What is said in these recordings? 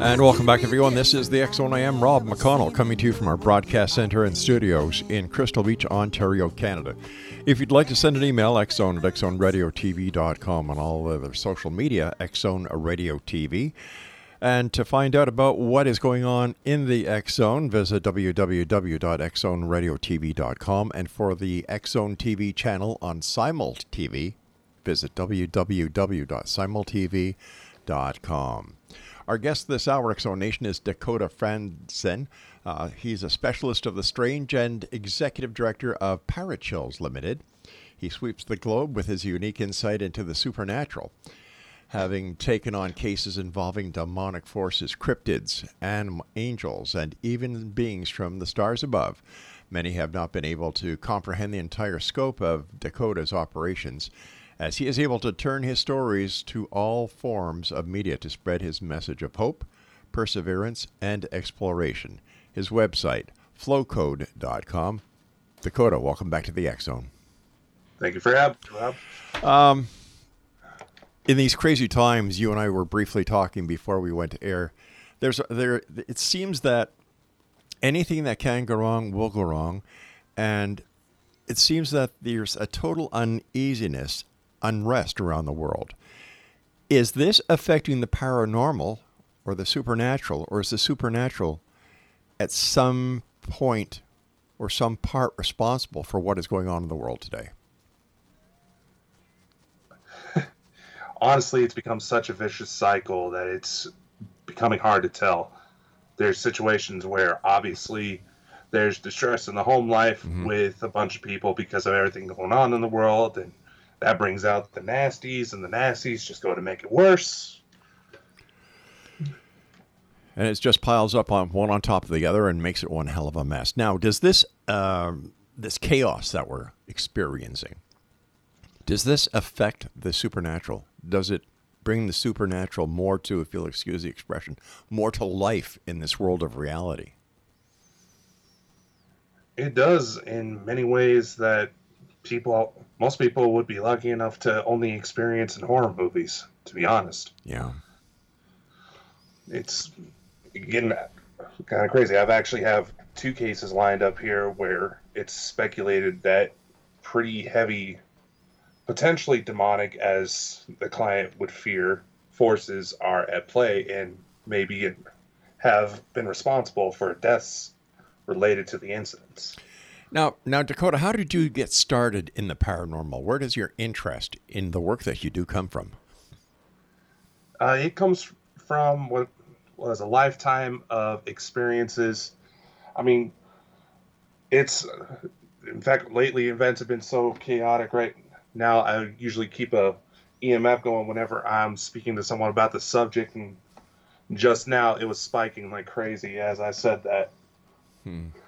And welcome back, everyone. This is the Zone. I am Rob McConnell, coming to you from our broadcast center and studios in Crystal Beach, Ontario, Canada. If you'd like to send an email, xzone at xzoneradiotv.com on all other social media, xzone radio TV. And to find out about what is going on in the X Zone, visit www.xzoneradiotv.com. And for the X Zone TV channel on SimulTV, visit www.simultv.com. Our guest this hour, Exo Nation, is Dakota Frandsen. Uh, he's a specialist of the strange and executive director of Parachills Limited. He sweeps the globe with his unique insight into the supernatural, having taken on cases involving demonic forces, cryptids, and angels, and even beings from the stars above. Many have not been able to comprehend the entire scope of Dakota's operations, as he is able to turn his stories to all forms of media to spread his message of hope, perseverance, and exploration. His website, flowcode.com. Dakota, welcome back to the X Zone. Thank you for having me, Rob. Um, in these crazy times, you and I were briefly talking before we went to air. There's there. It seems that anything that can go wrong will go wrong, and it seems that there's a total uneasiness, unrest around the world. Is this affecting the paranormal or the supernatural, or is the supernatural at some point or some part responsible for what is going on in the world today? Honestly, it's become such a vicious cycle that it's becoming hard to tell. There's situations where obviously there's distress in the home life mm-hmm. with a bunch of people because of everything going on in the world, and that brings out the nasties, and the nasties just go to make it worse. and it just piles up on one on top of the other and makes it one hell of a mess. Now, does this um, this chaos that we're experiencing does this affect the supernatural? Does it bring the supernatural more to, if you'll excuse the expression, more to life in this world of reality? It does in many ways that people, most people would be lucky enough to only experience in horror movies, to be honest. Yeah. it's getting kind of crazy. I've actually have two cases lined up here where it's speculated that pretty heavy, potentially demonic, as the client would fear, forces are at play and maybe have been responsible for deaths related to the incidents. Now, now, Dakota, how did you get started in the paranormal? Where does your interest in the work that you do come from? Uh, it comes from what was a lifetime of experiences. I mean, it's in fact lately events have been so chaotic. Right now, I usually keep a EMF going whenever I'm speaking to someone about the subject, and just now it was spiking like crazy as I said that. A-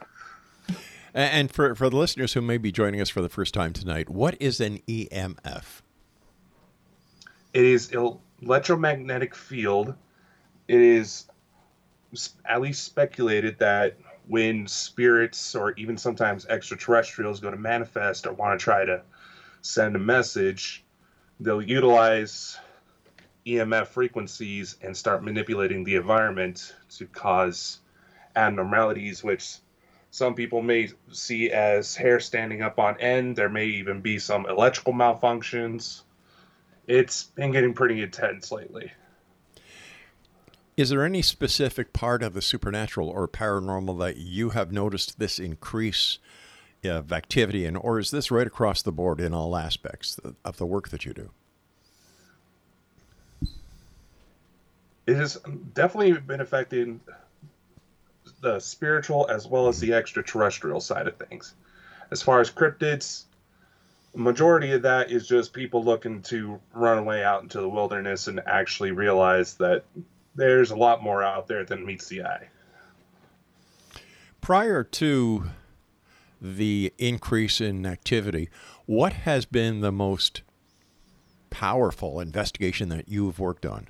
And for, for the listeners who may be joining us for the first time tonight, what is an EMF? It is electromagnetic field. It is at least speculated that when spirits or even sometimes extraterrestrials go to manifest or want to try to send a message, they'll utilize EMF frequencies and start manipulating the environment to cause abnormalities, which some people may see as hair standing up on end. There may even be some electrical malfunctions. It's been getting pretty intense lately. Is there any specific part of the supernatural or paranormal that you have noticed this increase of activity in, or is this right across the board in all aspects of the work that you do? It has definitely been affecting the spiritual as well as the extraterrestrial side of things. As far as cryptids, majority of that is just people looking to run away out into the wilderness and actually realize that there's a lot more out there than meets the eye. Prior to the increase in activity, what has been the most powerful investigation that you've worked on?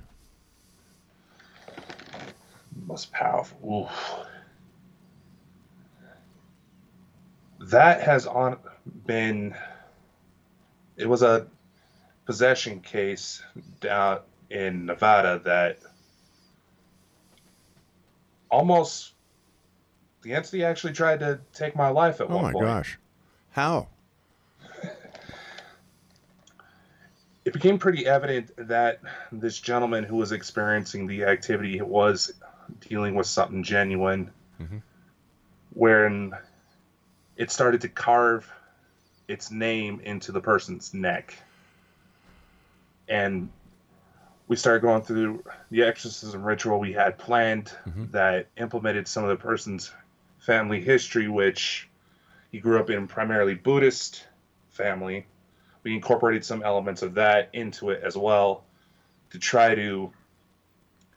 Most powerful. Oof. That has on been. It was a possession case down in Nevada that almost the entity actually tried to take my life at Oh one my gosh. How? it became pretty evident that this gentleman who was experiencing the activity was dealing with something genuine, Mhm. wherein it started to carve its name into the person's neck. And we started going through the exorcism ritual we had planned mm-hmm. that implemented some of the person's family history, which he grew up in primarily Buddhist family we incorporated some elements of that into it as well to try to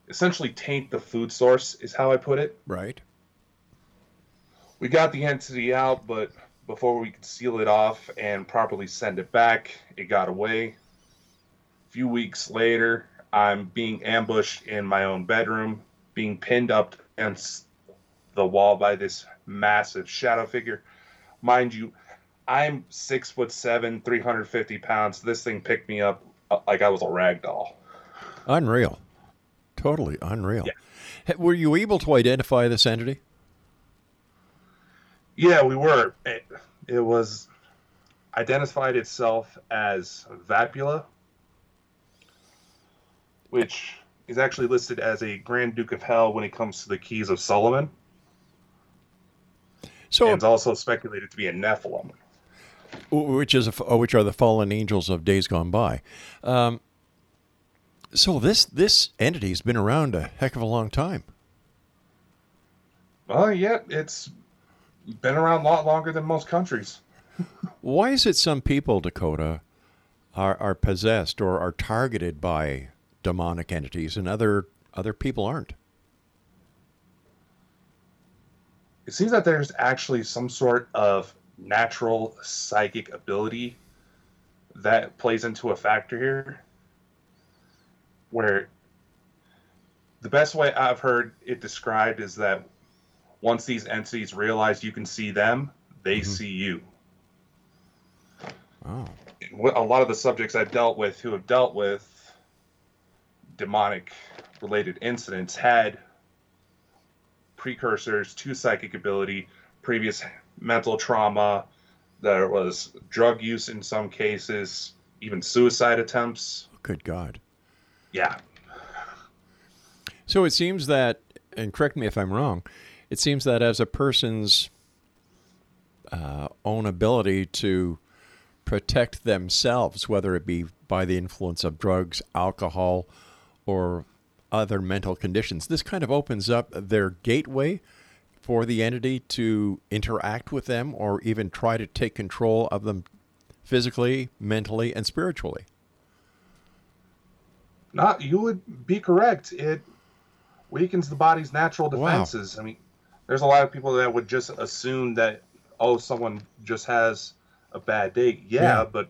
essentially taint the food source is how i put it Right. We got the entity out but before we could seal it off and properly send it back it got away a few weeks later i'm being ambushed in my own bedroom being pinned up against the wall by this massive shadow figure mind you i'm six foot seven 350 pounds this thing picked me up uh, like i was a rag doll Unreal. Totally unreal. Yeah. Were you able to identify this entity? Yeah, we were. It, it was identified itself as Vapula, which is actually listed as a Grand Duke of Hell when it comes to the Keys of Solomon, So, and it's also speculated to be a Nephilim. which is a oh, which are the fallen angels of days gone by. Um, so this this entity's been around a heck of a long time. Oh, yeah, it's been around a lot longer than most countries. Why is it some people, Dakota, are, are possessed or are targeted by demonic entities and other other people aren't? It seems that there's actually some sort of natural psychic ability that plays into a factor here. Where the best way I've heard it described is that once these entities realize you can see them, they mm-hmm. see you. Oh, A lot of the subjects I've dealt with who have dealt with demonic related incidents had precursors to psychic ability, previous mental trauma, there was drug use in some cases, even suicide attempts. good God! Yeah. So it seems that, and correct me if I'm wrong, it seems that as a person's uh, own ability to protect themselves, whether it be by the influence of drugs, alcohol, or other mental conditions, this kind of opens up their gateway for the entity to interact with them or even try to take control of them physically, mentally, and spiritually. Not you would be correct. It weakens the body's natural Wow. defenses. I mean, there's a lot of people that would just assume that oh, someone just has a bad day. Yeah, Yeah. but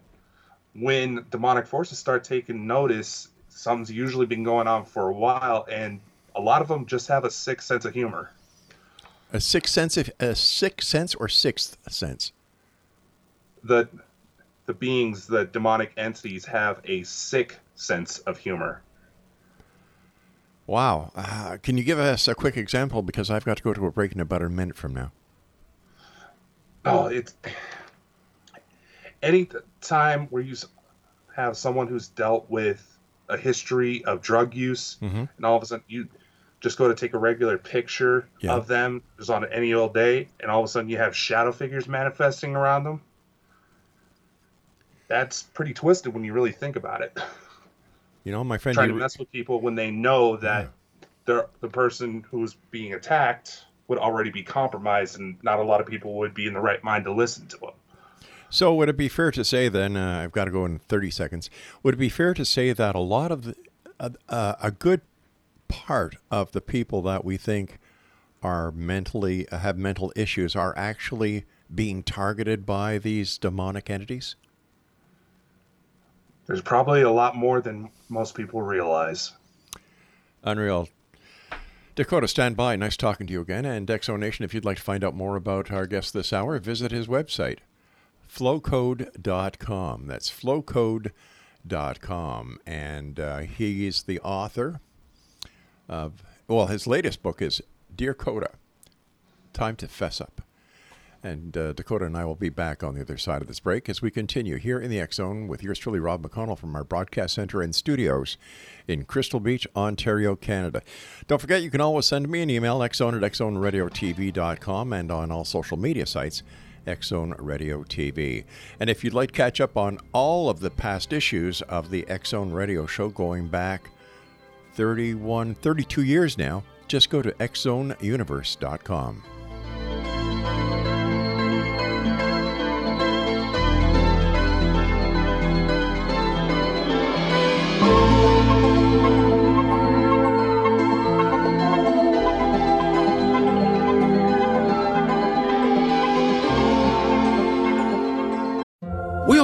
when demonic forces start taking notice, something's usually been going on for a while, and a lot of them just have a sick sense of humor. A sixth sense, of, a sixth sense or sixth sense. The the beings, the demonic entities, have a sick sense of humor. Wow. Uh, can you give us a quick example? Because I've got to go to a break in about a minute from now. Oh, it's any time where you have someone who's dealt with a history of drug use, Mhm. and all of a sudden you just go to take a regular picture Yeah. of them just on any old day, and all of a sudden you have shadow figures manifesting around them. That's pretty twisted when you really think about it. You know, my friend. Trying to mess with people when they know that they're, the person who's being attacked would already be compromised, and not a lot of people would be in the right mind to listen to them. So would it be fair to say then? Uh, I've got to go in thirty seconds. Would it be fair to say that a lot of the, uh, uh, a good part of the people that we think are mentally uh, have mental issues are actually being targeted by these demonic entities? There's probably a lot more than most people realize. Unreal. Dakota, stand by. Nice talking to you again. And Exo Nation, if you'd like to find out more about our guest this hour, visit his website, flowcode.com. That's flowcode.com. And uh, he's the author of, well, his latest book is Dear Kota Time to Fess Up. And uh, Dakota and I will be back on the other side of this break as we continue here in the X Zone with yours truly, Rob McConnell, from our broadcast center and studios in Crystal Beach, Ontario, Canada. Don't forget, you can always send me an email, xzone at xzoneradiotv.com, and on all social media sites, Xzone Radio TV. And if you'd like to catch up on all of the past issues of the Xzone Radio Show going back 31, 32 years now, just go to xzoneuniverse.com.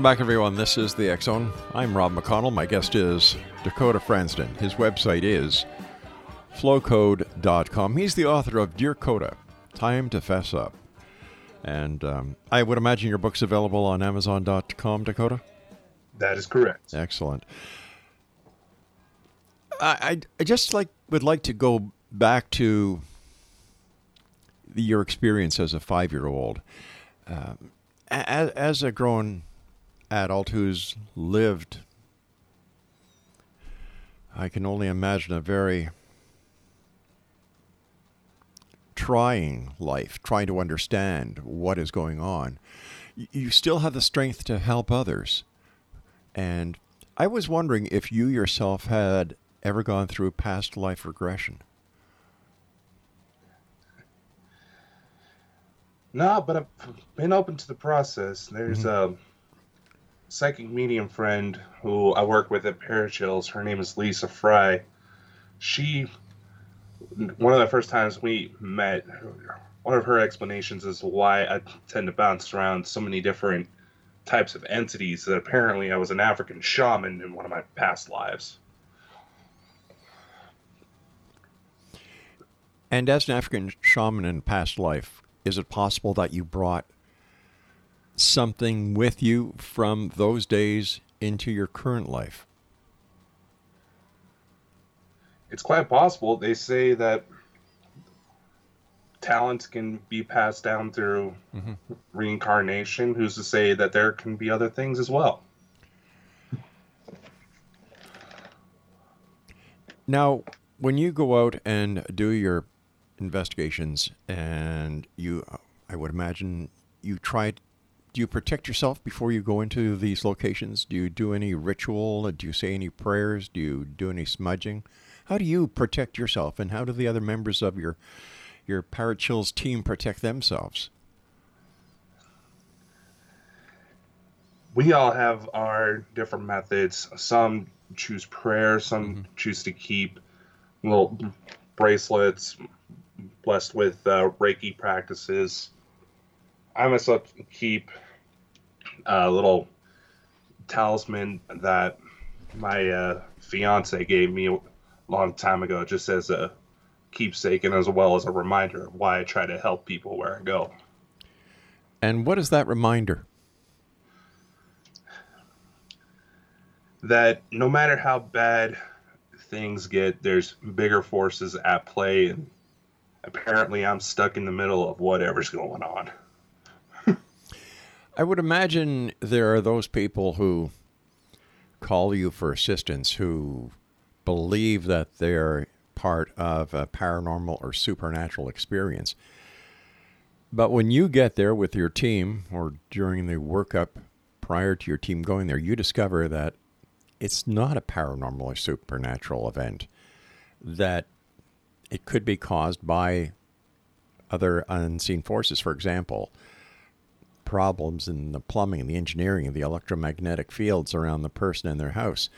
Welcome back, everyone. This is the Zone. I'm Rob McConnell. My guest is Dakota Frandsen. His website is flowcode.com. He's the author of Dear Kota Time to Fess Up. And um, I would imagine your book's available on Amazon.com, Dakota? That is correct. Excellent. I, I, I just like would like to go back to your experience as a five year old. Um, as, as a grown adult who's lived, I can only imagine a very trying life, trying to understand what is going on. You still have the strength to help others. And I was wondering if you yourself had ever gone through past life regression. No, but I've been open to the process. There's a psychic medium friend who I work with at Parachills. Her name is Lisa Fry. She, one of the first times we met, one of her explanations is why I tend to bounce around so many different types of entities that apparently I was an African shaman in one of my past lives. And as an African shaman in past life, is it possible that you brought something with you from those days into your current life? It's quite possible. They say that talents can be passed down through mm-hmm. reincarnation. Who's to say that there can be other things as well? Now, when you go out and do your investigations, and you, I would imagine you try. Do you protect yourself before you go into these locations? Do you do any ritual? Do you say any prayers? Do you do any smudging? How do you protect yourself, and how do the other members of your your Parachills team protect themselves? We all have our different methods. Some choose prayer, some choose to keep little bracelets, blessed with uh, Reiki practices. I myself keep a little talisman that my uh, fiance gave me a long time ago, just as a keepsake and as well as a reminder of why I try to help people where I go. And what is that reminder? that no matter how bad things get, there's bigger forces at play, and apparently I'm stuck in the middle of whatever's going on. I would imagine there are those people who call you for assistance who believe that they're part of a paranormal or supernatural experience. But when you get there with your team or during the workup prior to your team going there, you discover that it's not a paranormal or supernatural event, that it could be caused by other unseen forces. For example, problems in the plumbing, the engineering, the electromagnetic fields around the person and their house.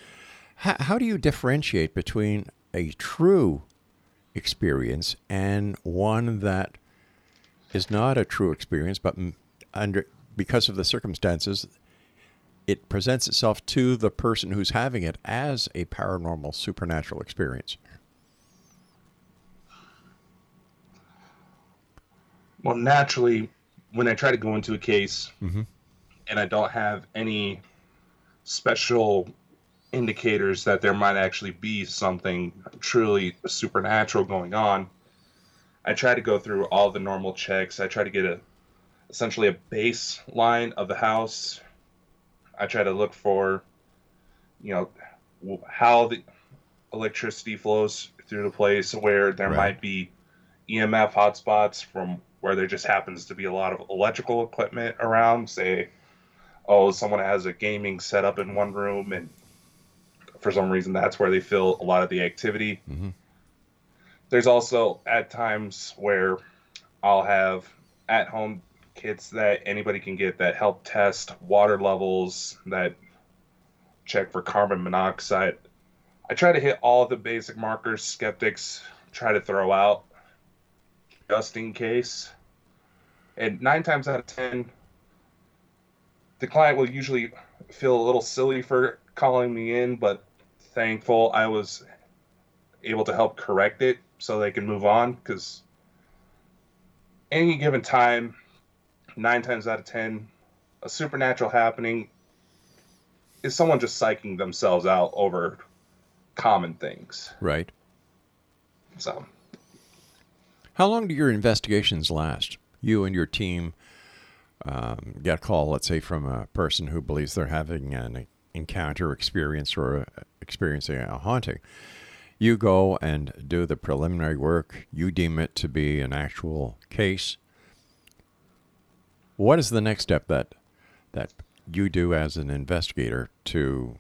How, how do you differentiate between a true experience and one that is not a true experience, but under because of the circumstances, it presents itself to the person who's having it as a paranormal supernatural experience? Well, naturally, when I try to go into a case Mhm. and I don't have any special indicators that there might actually be something truly supernatural going on, I try to go through all the normal checks. I try to get a essentially a baseline of the house. I try to look for, you know, how the electricity flows through the place, where there Right. might be EMF hotspots from where there just happens to be a lot of electrical equipment around. Say, oh, someone has a gaming setup in one room, and for some reason that's where they feel a lot of the activity. Mhm. There's also at times where I'll have at home kits that anybody can get that help test water levels, that check for carbon monoxide. I try to hit all the basic markers skeptics try to throw out just in case. And nine times out of ten, the client will usually feel a little silly for calling me in, but thankful I was able to help correct it so they can move on because any given time, nine times out of ten, a supernatural happening is someone just psyching themselves out over common things. Right. Um, get a call, let's say, from a person who believes they're having an encounter, experience, or uh, experiencing a haunting. You go and do the preliminary work. You deem it to be an actual case. What is the next step that that you do as an investigator to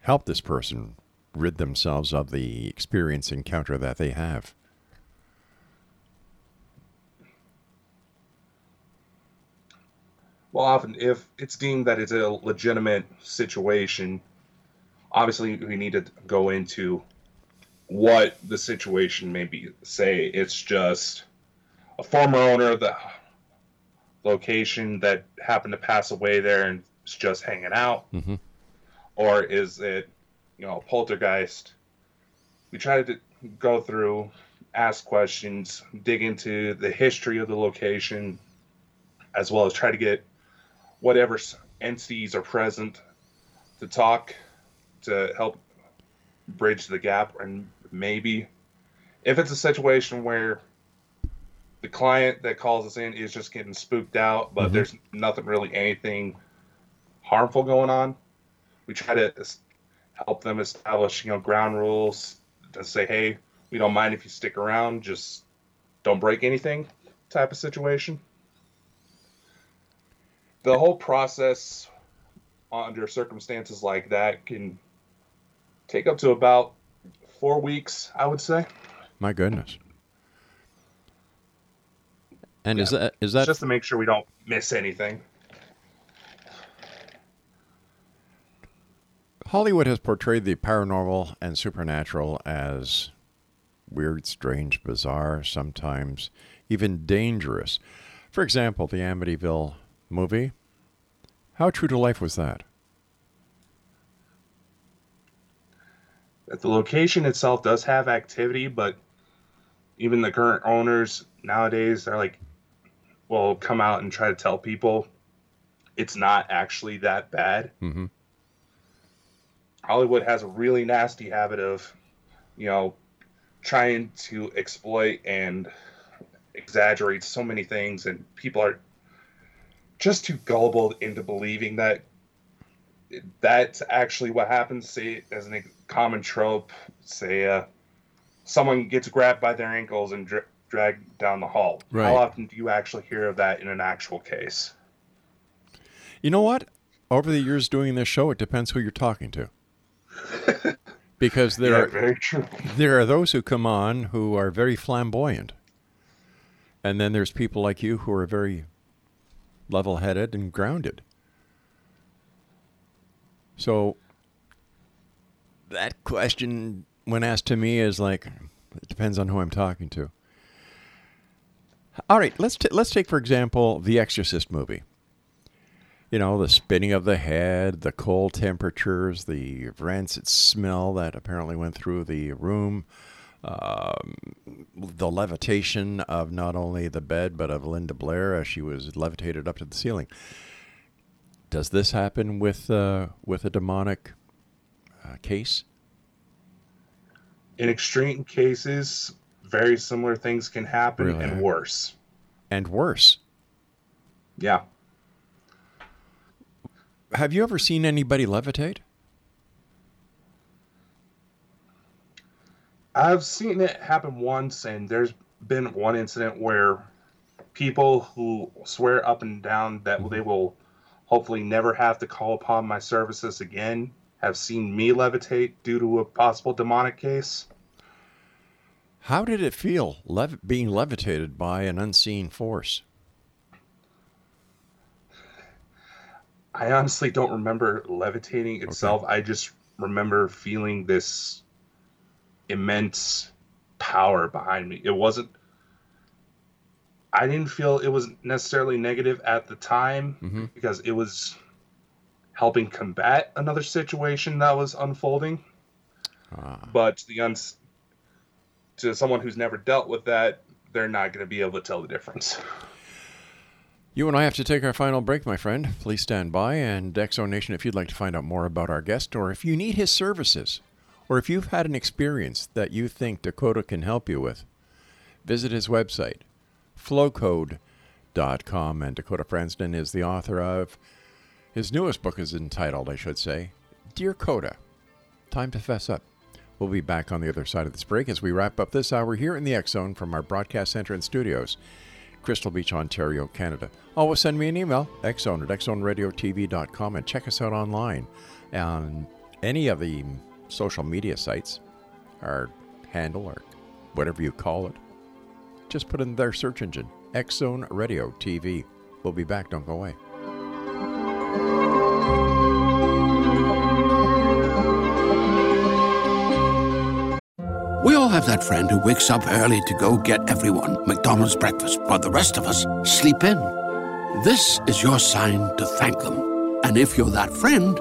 help this person rid themselves of the experience encounter that they have? Well, often if it's deemed that it's a legitimate situation, obviously we need to go into what the situation may be. Say it's just a former owner of the location that happened to pass away there and is just hanging out, Mhm. or is it, you know, a poltergeist? We try to go through, ask questions, dig into the history of the location, as well as try to get whatever entities are present to talk to help bridge the gap and maybe if it's a situation where the client that calls us in is just getting spooked out but Mhm. there's nothing really anything harmful going on we try to help them establish you know ground rules to say hey we don't mind if you stick around just don't break anything type of situation the whole process under circumstances like that can take up to about four weeks, I would say. My goodness. And is that is that just to make sure we don't miss anything. Hollywood has portrayed the paranormal and supernatural as weird, strange, bizarre, sometimes even dangerous. For example, the Amityville movie. How true to life was that? That the location itself does have activity, but even the current owners nowadays they're like, will come out and try to tell people it's not actually that bad. Mm-hmm. Hollywood has a really nasty habit of, you know, trying to exploit and exaggerate so many things, and people are just too gullible into believing that that's actually what happens. Say, as a common trope, say, uh, someone gets grabbed by their ankles and dra- dragged down the hall. Right. How often do you actually hear of that in an actual case? You know what? Over the years doing this show, it depends who you're talking to. because there Yeah, are very true. there are those who come on who are very flamboyant. And then there's people like you who are very level-headed and grounded. So that question when asked to me is like it depends on who I'm talking to. All right, let's t- let's take for example the Exorcist movie. You know, the spinning of the head, the cold temperatures, the rancid smell that apparently went through the room, um, the levitation of not only the bed but of Linda Blair as she was levitated up to the ceiling. Does this happen with uh, with a demonic uh, case? In extreme cases, very similar things can happen Really? and worse. And worse, Yeah. have you ever seen anybody levitate? I've seen it happen once, and there's been one incident where people who swear up and down that mm-hmm. they will hopefully never have to call upon my services again have seen me levitate due to a possible demonic case. How did it feel lev- being levitated by an unseen force? I honestly don't remember levitating itself. I just remember feeling this immense power behind me. It wasn't. I didn't feel it was necessarily negative at the time Mhm. because it was helping combat another situation that was unfolding. Ah. But to the uns to someone who's never dealt with that, they're not going to be able to tell the difference. You and I have to take our final break, my friend. Please stand by. And Exo Nation, if you'd like to find out more about our guest, or if you need his services, or if you've had an experience that you think Dakota can help you with, visit his website, DakotaFrandsen.com. And Dakota Frandsen is the author of his newest book is entitled, I should say, Dear Kota. Time to fess up. We'll be back on the other side of this break as we wrap up this hour here in the X Zone from our broadcast center and studios, Crystal Beach, Ontario, Canada. Always send me an email, xzone at xzoneradiotv.com, and check us out online on any of the social media sites, our handle, or whatever you call it. Just put in their search engine, Zone Radio TV. We'll be back. Don't go away. We all have that friend who wakes up early to go get everyone McDonald's breakfast while the rest of us sleep in. This is your sign to thank them. And if you're that friend,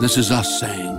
this is us saying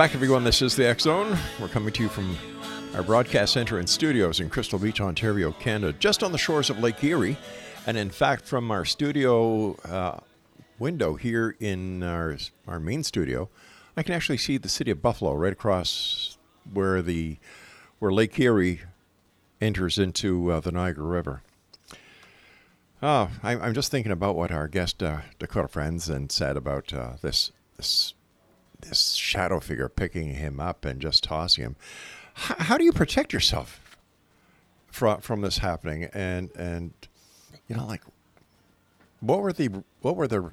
Back, everyone. This is the X Zone. We're coming to you from our broadcast center and studios in Crystal Beach, Ontario, Canada, just on the shores of Lake Erie. And in fact, from our studio uh, window here in our, our main studio, I can actually see the city of Buffalo right across where the where Lake Erie enters into uh, the Niagara River. Oh, I, I'm just thinking about what our guest uh, Dakota Frandsen said about uh, this this this shadow figure picking him up and just tossing him. H- how do you protect yourself from from this happening? And and you know, like, what were the what were the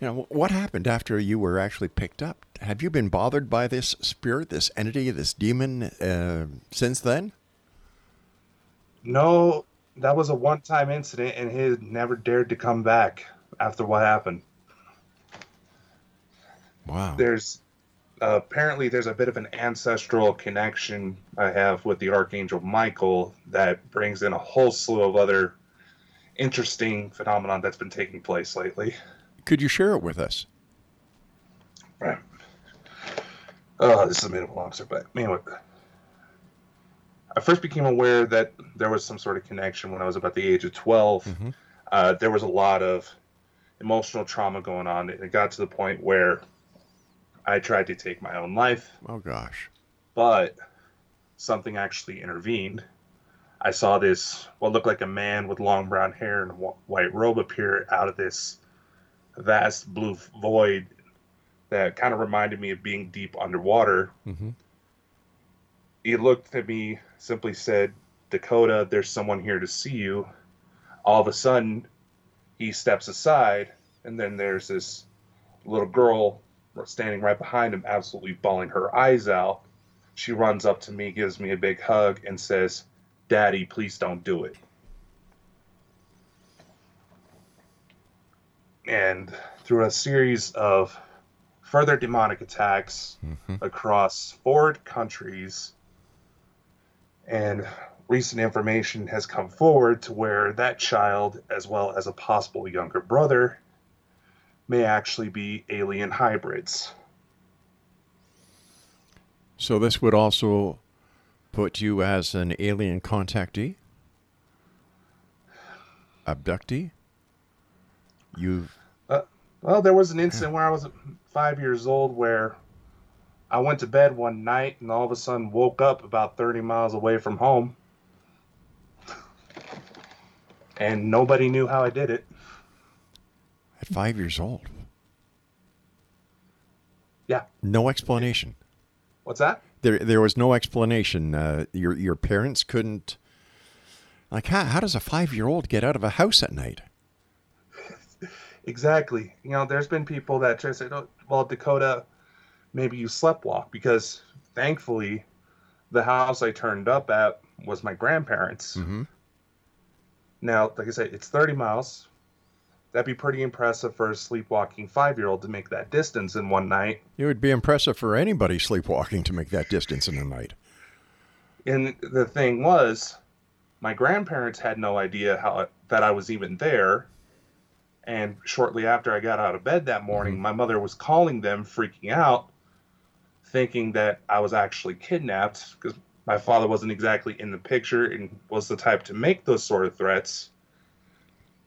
you know what happened after you were actually picked up? Have you been bothered by this spirit, this entity, this demon uh, since then? No, that was a one-time incident, and he never dared to come back after what happened. Wow. There's uh, apparently there's a bit of an ancestral connection I have with the Archangel Michael that brings in a whole slew of other interesting phenomenon that's been taking place lately. Could you share it with us? Right. Oh, this is a bit of a long story, but anyway. I first became aware that there was some sort of connection when I was about the age of 12. Uh, there was a lot of emotional trauma going on. and It got to the point where I tried to take my own life, Oh gosh. but something actually intervened. I saw this, what looked like a man with long brown hair and a white robe appear out of this vast blue void that kind of reminded me of being deep underwater. Mhm. He looked at me, simply said, Dakota, there's someone here to see you. All of a sudden, he steps aside, and then there's this little girl standing right behind him, absolutely bawling her eyes out. She runs up to me, gives me a big hug, and says, Daddy, please don't do it. And through a series of further demonic attacks mm-hmm. across four countries, and recent information has come forward to where that child, as well as a possible younger brother, may actually be alien hybrids. So this would also put you as an alien contactee, abductee. You've Uh, well, there was an incident where I was five years old where I went to bed one night and all of a sudden woke up about 30 miles away from home. And nobody knew how I did it. Five years old. Yeah. No explanation. What's that? There, there was no explanation. Uh, your your parents couldn't. Like, how, how does a five year old get out of a house at night? Exactly. You know, there's been people that try to say, oh, well, Dakota, maybe you sleptwalk because thankfully the house I turned up at was my grandparents. Mm-hmm. Now, like I said, it's 30 miles. That'd be pretty impressive for a sleepwalking five year old to make that distance in one night. It would be impressive for anybody sleepwalking to make that distance in a night. And the thing was, my grandparents had no idea how that I was even there. And shortly after I got out of bed that morning, mm-hmm. my mother was calling them, freaking out, thinking that I was actually kidnapped because my father wasn't exactly in the picture and was the type to make those sort of threats.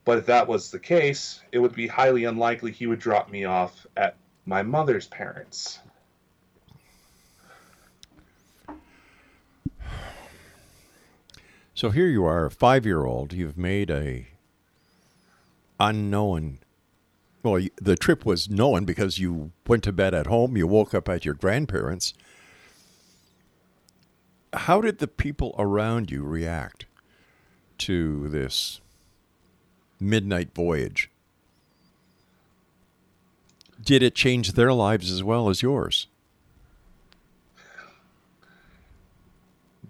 But if that was the case, it would be highly unlikely he would drop me off at my mother's parents. So here you are, a five year old. You've made a unknown. Well, the trip was known because you went to bed at home. You woke up at your grandparents. How did the people around you react to this midnight voyage? Did it change their lives as well as yours?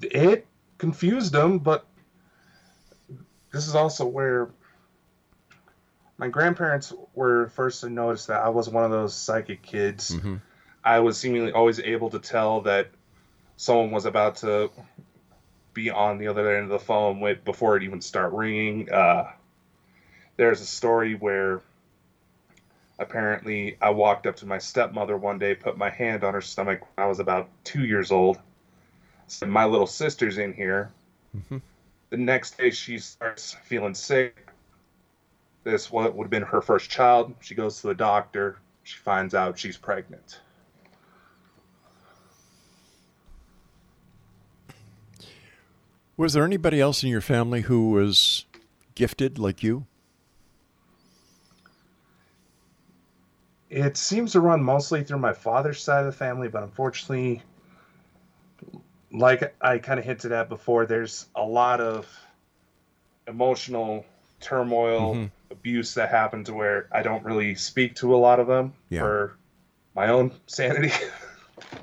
it confused them, but this is also where my grandparents were first to notice that I was one of those psychic kids. I was seemingly always able to tell that someone was about to be on the other end of the phone with, before it even start ringing. Uh, there's a story where apparently I walked up to my stepmother one day, put my hand on her stomach when I was about two years old. Said, my little sister's in here. Mm-hmm. The next day, she starts feeling sick. This what would have been her first child. She goes to the doctor. She finds out she's pregnant. Was there anybody else in your family who was gifted like you? It seems to run mostly through my father's side of the family, but unfortunately, like I kind of hinted at before, there's a lot of emotional turmoil, Mhm. abuse that happened to where I don't really speak to a lot of them Yeah. for my own sanity.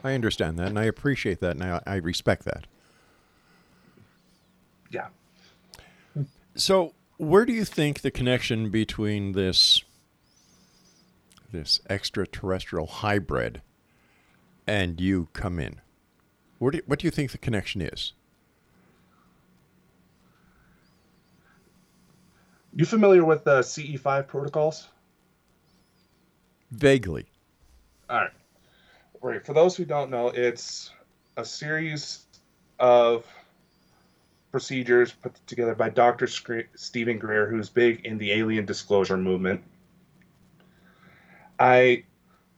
I understand that, and I appreciate that, and I, I respect that. yeah. So, where do you think the connection between this this extraterrestrial hybrid and you come in? Where do, what do you think the connection is? You familiar with the CE5 protocols? Vaguely. All right. Right. For those who don't know, it's a series of procedures put together by Dr. Scre- Stephen Greer, who's big in the alien disclosure movement. I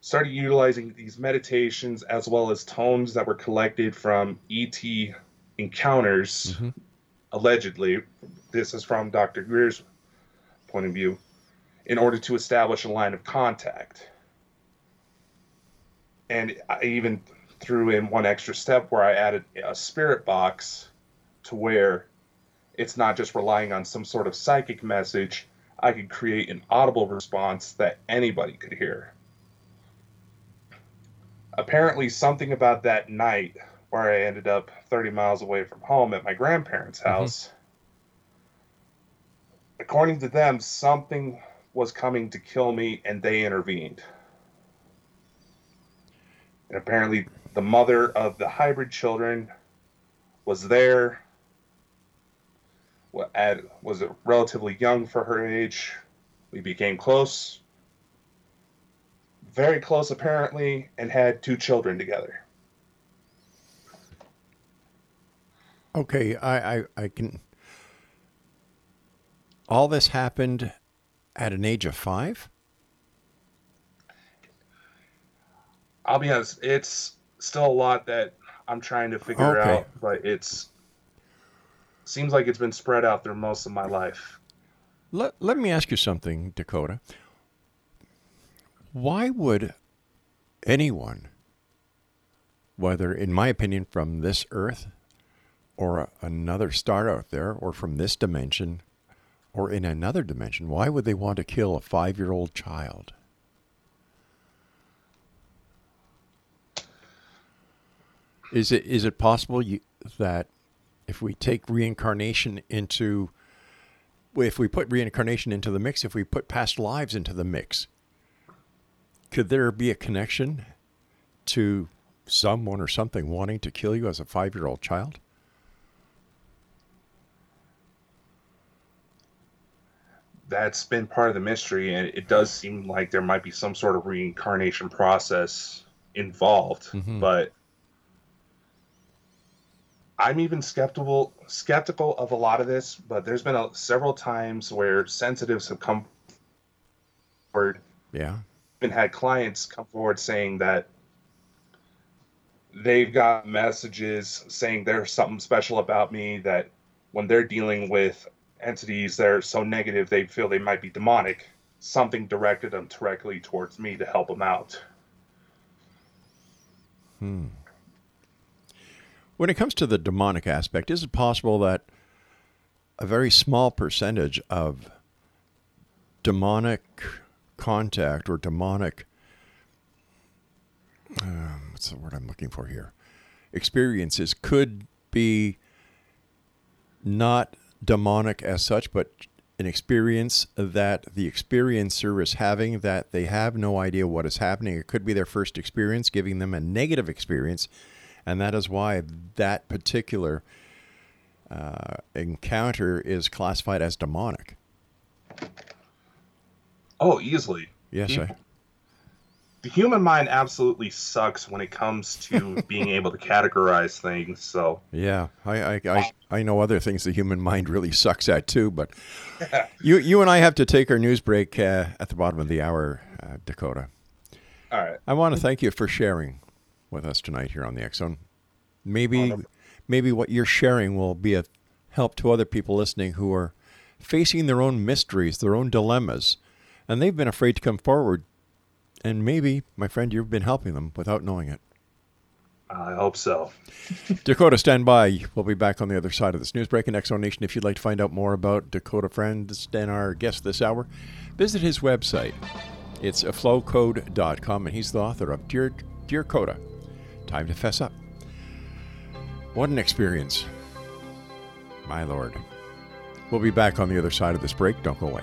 started utilizing these meditations as well as tones that were collected from ET encounters, mm-hmm. allegedly. This is from Dr. Greer's point of view, in order to establish a line of contact and I even threw in one extra step where I added a spirit box to where it's not just relying on some sort of psychic message. I could create an audible response that anybody could hear. Apparently, something about that night where I ended up 30 miles away from home at my grandparents' mm-hmm. house, according to them, something was coming to kill me and they intervened. And apparently, the mother of the hybrid children was there. At, was it relatively young for her age. We became close, very close apparently, and had two children together. Okay, I, I, I can. All this happened at an age of five? I'll be honest, it's still a lot that I'm trying to figure Okay. out, but it's seems like it's been spread out through most of my life. Let, let me ask you something, Dakota. Why would anyone, whether, in my opinion, from this earth or a, another star out there, or from this dimension or in another dimension, why would they want to kill a five year old child? Is it is it possible you, that if we take reincarnation into if we put reincarnation into the mix, if we put past lives into the mix, could there be a connection to someone or something wanting to kill you as a five year old child? That's been part of the mystery, and it does seem like there might be some sort of reincarnation process involved. Mhm. But I'm even skeptical skeptical of a lot of this. But there's been a, several times where sensitives have come forward Yeah. even had clients come forward saying that they've got messages saying there's something special about me that when they're dealing with entities that are so negative they feel they might be demonic something directed them directly towards me to help them out Hmm. When it comes to the demonic aspect, is it possible that a very small percentage of demonic contact or demonic um, what's the word I'm looking for here? Experiences could be not demonic as such, but an experience that the experiencer is having that they have no idea what is happening. It could be their first experience, giving them a negative experience, and that is why that particular uh, encounter is classified as demonic. oh easily. Yes, I, the human mind absolutely sucks when it comes to being able to categorize things so. Yeah, I, I, I, I know other things the human mind really sucks at too, but you, you and I have to take our news break uh, at the bottom of the hour, uh, Dakota. all right. I want to thank you for sharing with us tonight here on the Zone. Maybe, maybe what you're sharing will be a help to other people listening who are facing their own mysteries, their own dilemmas, and they've been afraid to come forward. And maybe, my friend, you've been helping them without knowing it. i hope so Dakota, stand by. We'll be back on the other side of this news break in Zone Nation. If you'd like to find out more about Dakota Frandsen our guest this hour, visit his website. It's aflowcode.com, and he's the author of Dear, Dear Kota. Time to fess up. What an experience. My lord. We'll be back on the other side of this break. Don't go away.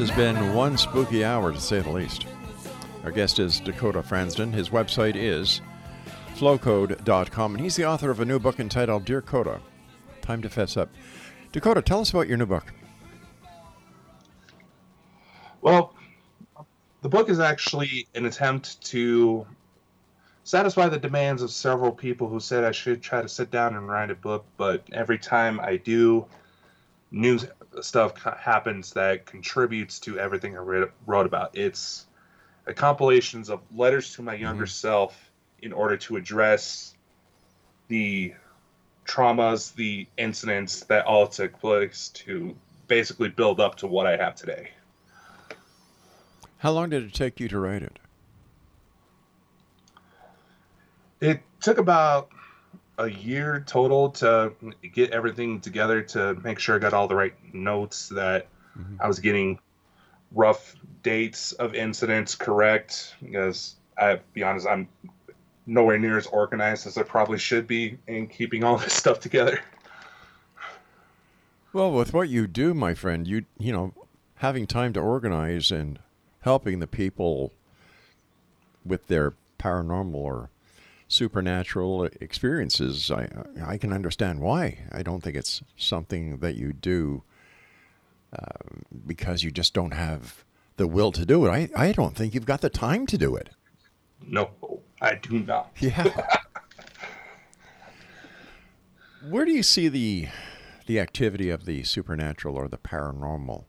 Has been one spooky hour, to say the least. Our guest is Dakota Frandsen. His website is flowcode.com, and he's the author of a new book entitled Dear Kota Time to Fess Up. Dakota, tell us about your new book. Well, the book is actually an attempt to satisfy the demands of several people who said I should try to sit down and write a book, but every time I do, new stuff happens that contributes to everything I read, wrote about. It's a compilations of letters to my younger mm-hmm. self in order to address the traumas, the incidents that all took place to basically build up to what I have today. How long did it take you to write it? It took about a year total to get everything together to make sure I got all the right notes that mm-hmm. I was getting rough dates of incidents correct because I be honest I'm nowhere near as organized as I probably should be in keeping all this stuff together. Well, with what you do, my friend, you you know, having time to organize and helping the people with their paranormal or supernatural experiences, I I can understand why. I don't think it's something that you do uh, because you just don't have the will to do it. I I don't think you've got the time to do it. No, I do not. Yeah. Where do you see the the activity of the supernatural or the paranormal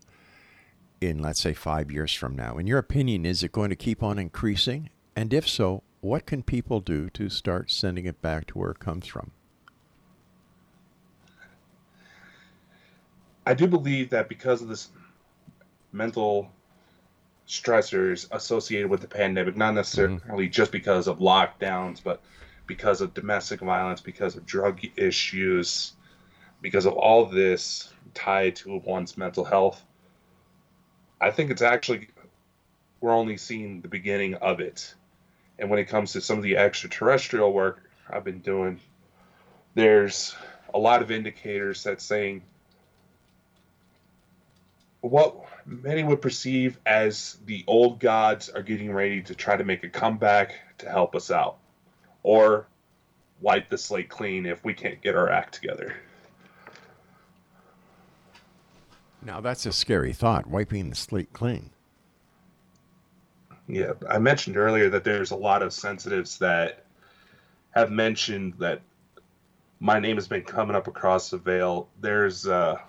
in let's say 5 years from now? In your opinion, is it going to keep on increasing? And if so, what can people do to start sending it back to where it comes from? I do believe that because of this mental stressors associated with the pandemic, not necessarily mm-hmm. just because of lockdowns, but because of domestic violence, because of drug issues, because of all this tied to one's mental health. I think it's actually, we're only seeing the beginning of it. And when it comes to some of the extraterrestrial work I've been doing, there's a lot of indicators that's saying what many would perceive as the old gods are getting ready to try to make a comeback to help us out or wipe the slate clean if we can't get our act together. Now, that's a scary thought, wiping the slate clean. Yeah, I mentioned earlier that there's a lot of sensitives that have mentioned that my name has been coming up across the veil. There's uh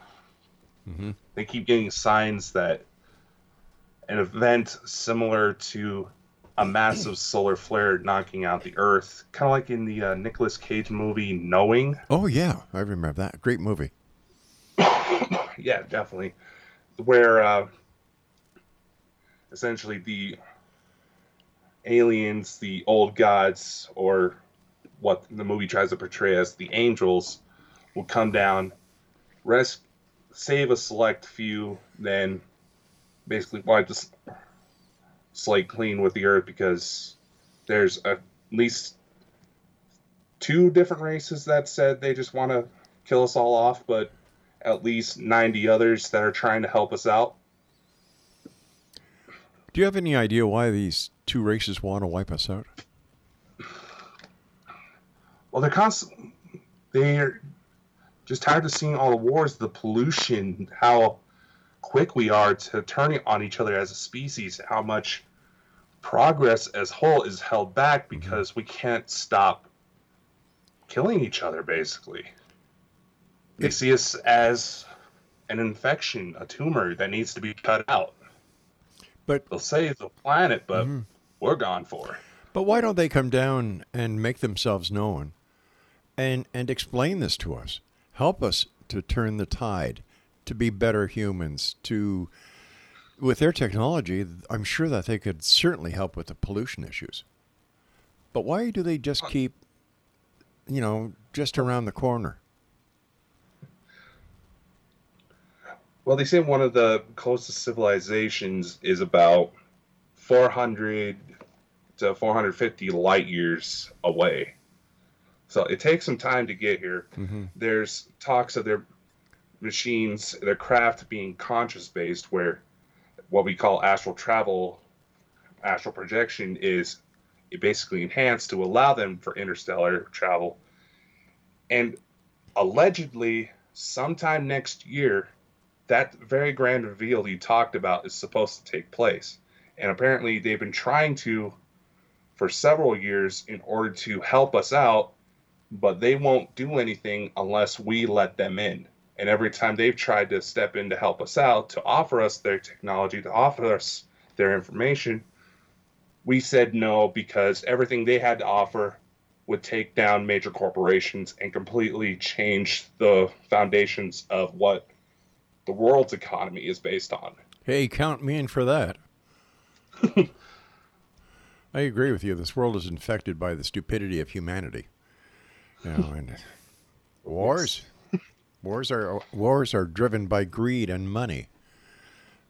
they keep getting signs that an event similar to a massive solar flare knocking out the earth, kind of like in the uh, Nicolas Cage movie Knowing. Oh yeah, I remember that. Great movie. yeah, definitely. Where uh, essentially the aliens, the old gods, or what the movie tries to portray as the angels, will come down, res- save a select few, then basically wipe the slate clean with the earth because there's at least two different races that said they just want to kill us all off, but at least 90 others that are trying to help us out. Do you have any idea why these two races want to wipe us out? Well, they're constant. They're just tired of seeing all the wars, the pollution, how quick we are to turning on each other as a species, how much progress as a whole is held back mm-hmm. because we can't stop killing each other. Basically, they see us as an infection, a tumor that needs to be cut out. But They'll save the planet, but mm-hmm. We're gone for. But why don't they come down and make themselves known and and explain this to us? Help us to turn the tide, to be better humans, to with their technology, I'm sure that they could certainly help with the pollution issues. But why do they just keep you know, just around the corner? Well, they say one of the closest civilizations is about 400 to 450 light years away. So it takes some time to get here. Mm-hmm. There's talks of their machines, their craft being conscious based, where what we call astral travel, astral projection is basically enhanced to allow them for interstellar travel. And allegedly, sometime next year, that very grand reveal you talked about is supposed to take place. And apparently, they've been trying to for several years in order to help us out, but they won't do anything unless we let them in. And every time they've tried to step in to help us out, to offer us their technology, to offer us their information, we said no because everything they had to offer would take down major corporations and completely change the foundations of what the world's economy is based on. Hey, count me in for that. I agree with you. This world is infected by the stupidity of humanity. You know, and wars, wars are wars are driven by greed and money.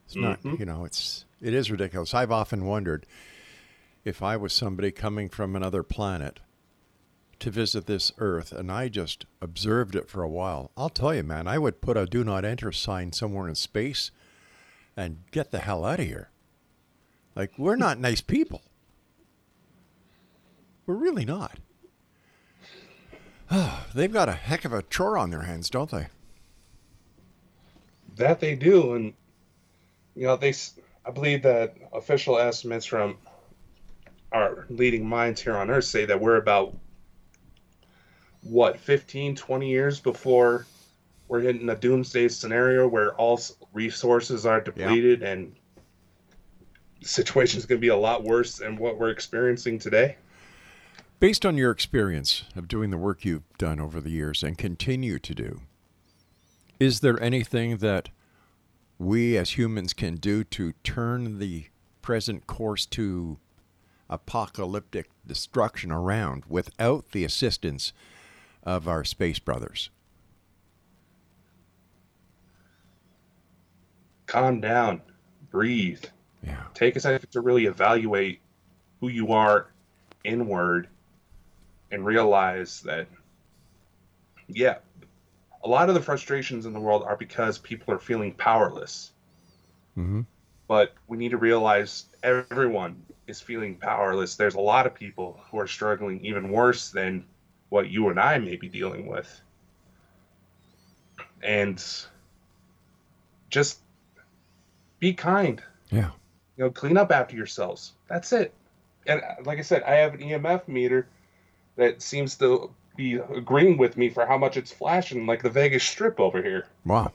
It's not, mm-hmm. you know, it's it is ridiculous. I've often wondered if I was somebody coming from another planet to visit this Earth and I just observed it for a while. I'll tell you, man, I would put a "Do Not Enter" sign somewhere in space and get the hell out of here. Like we're not nice people. We're really not. Ah, they've got a heck of a chore on their hands, don't they? That they do, and you know they. I believe that official estimates from our leading minds here on Earth say that we're about what 15, 20 years before we're hitting a doomsday scenario where all resources are depleted and the situation is going to be a lot worse than what we're experiencing today. Based on your experience of doing the work you've done over the years and continue to do, is there anything that we as humans can do to turn the present course to apocalyptic destruction around without the assistance of our space brothers? calm down, breathe, Yeah. take a second to really evaluate who you are inward and realize that, yeah, a lot of the frustrations in the world are because people are feeling powerless. Mm-hmm. But we need to realize everyone is feeling powerless. There's a lot of people who are struggling even worse than what you and I may be dealing with. And just be kind Yeah. you know, clean up after yourselves. That's it. And uh, like I said, I have an EMF meter that seems to be agreeing with me for how much it's flashing, like the Vegas Strip over here. Wow.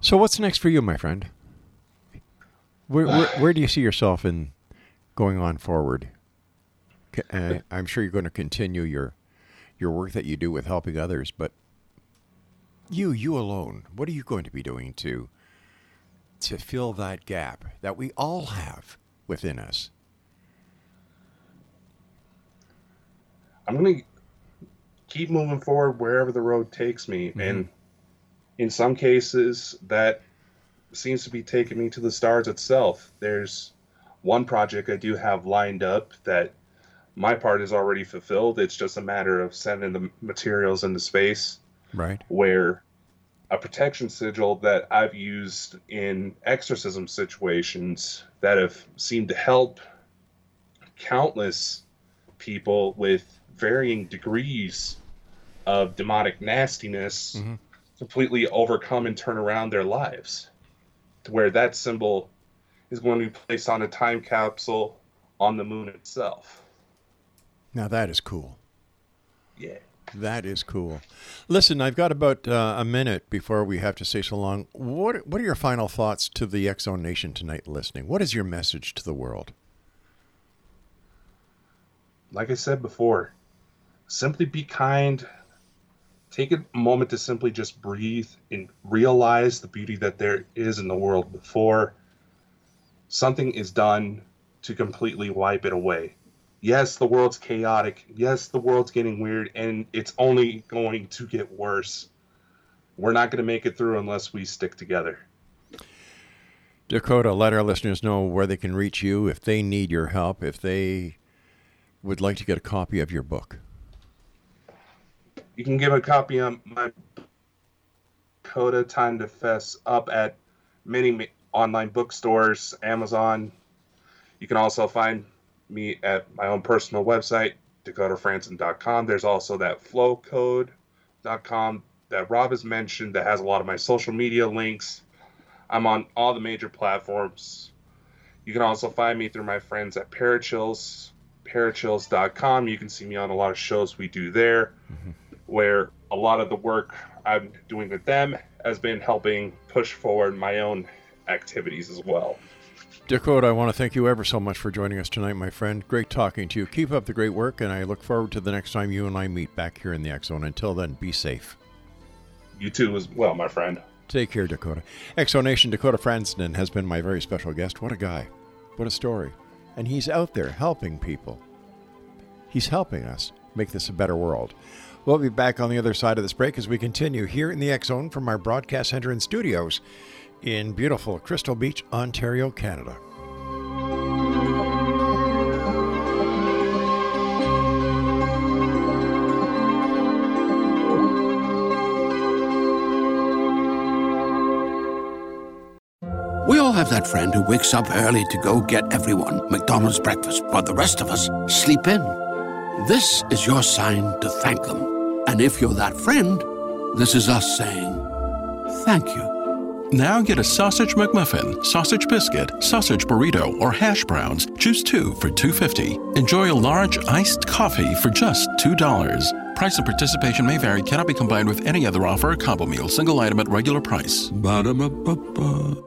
So what's next for you, my friend? Where, where, where do you see yourself in going on forward? Uh, I'm sure you're going to continue your your work that you do with helping others, but you, you alone, what are you going to be doing to to fill that gap that we all have within us? I'm gonna keep moving forward wherever the road takes me, Mm-hmm. and in some cases that seems to be taking me to the stars itself. There's one project I do have lined up that my part is already fulfilled. It's just a matter of sending the materials into space. Right. where a protection sigil that I've used in exorcism situations that have seemed to help countless people with varying degrees of demonic nastiness completely overcome and turn around their lives. To where that symbol is going to be placed on a time capsule on the moon itself. Now that is cool. Yeah. That is cool. Listen, I've got about uh, a minute before we have to say so long. What What are your final thoughts to the Zone Nation tonight listening? What is your message to the world? like I said before, simply be kind. Take a moment to simply just breathe and realize the beauty that there is in the world before something is done to completely wipe it away. Yes, the world's chaotic. Yes, the world's getting weird, and it's only going to get worse. We're not going to make it through unless we stick together. Dakota, let our listeners know where they can reach you if they need your help, if they would like to get a copy of your book. You can give a copy of my Kota Time to Fess up at many online bookstores, Amazon. You can also find me at my own personal website, dakotafrandsen.com. There's also that flowcode.com that Rob has mentioned that has a lot of my social media links. I'm on all the major platforms. You can also find me through my friends at Parachills, parachills.com. You can see me on a lot of shows we do there, mm-hmm. Where a lot of the work I'm doing with them has been helping push forward my own activities as well. Dakota, I want to thank you ever so much for joining us tonight, my friend. Great talking to you. Keep up the great work, and I look forward to the next time you and I meet back here in the Zone. Until then, be safe. You too, as well, my friend. Take care, Dakota. Exonation Dakota Frandsen has been my very special guest. What a guy. What a story. And he's out there helping people. He's helping us make this a better world. We'll be back on the other side of this break as we continue here in the X Zone from our broadcast center and studios in beautiful Crystal Beach, Ontario, Canada. We all have that friend who wakes up early to go get everyone McDonald's breakfast, while the rest of us sleep in. This is your sign to thank them. And if you're that friend, this is us saying thank you. Now get a sausage McMuffin, sausage biscuit, sausage burrito, or hash browns. Choose two for $2.50. Enjoy a large iced coffee for just $2. Price and participation may vary, cannot be combined with any other offer or combo meal, single item at regular price. Ba-da-ba-ba-ba.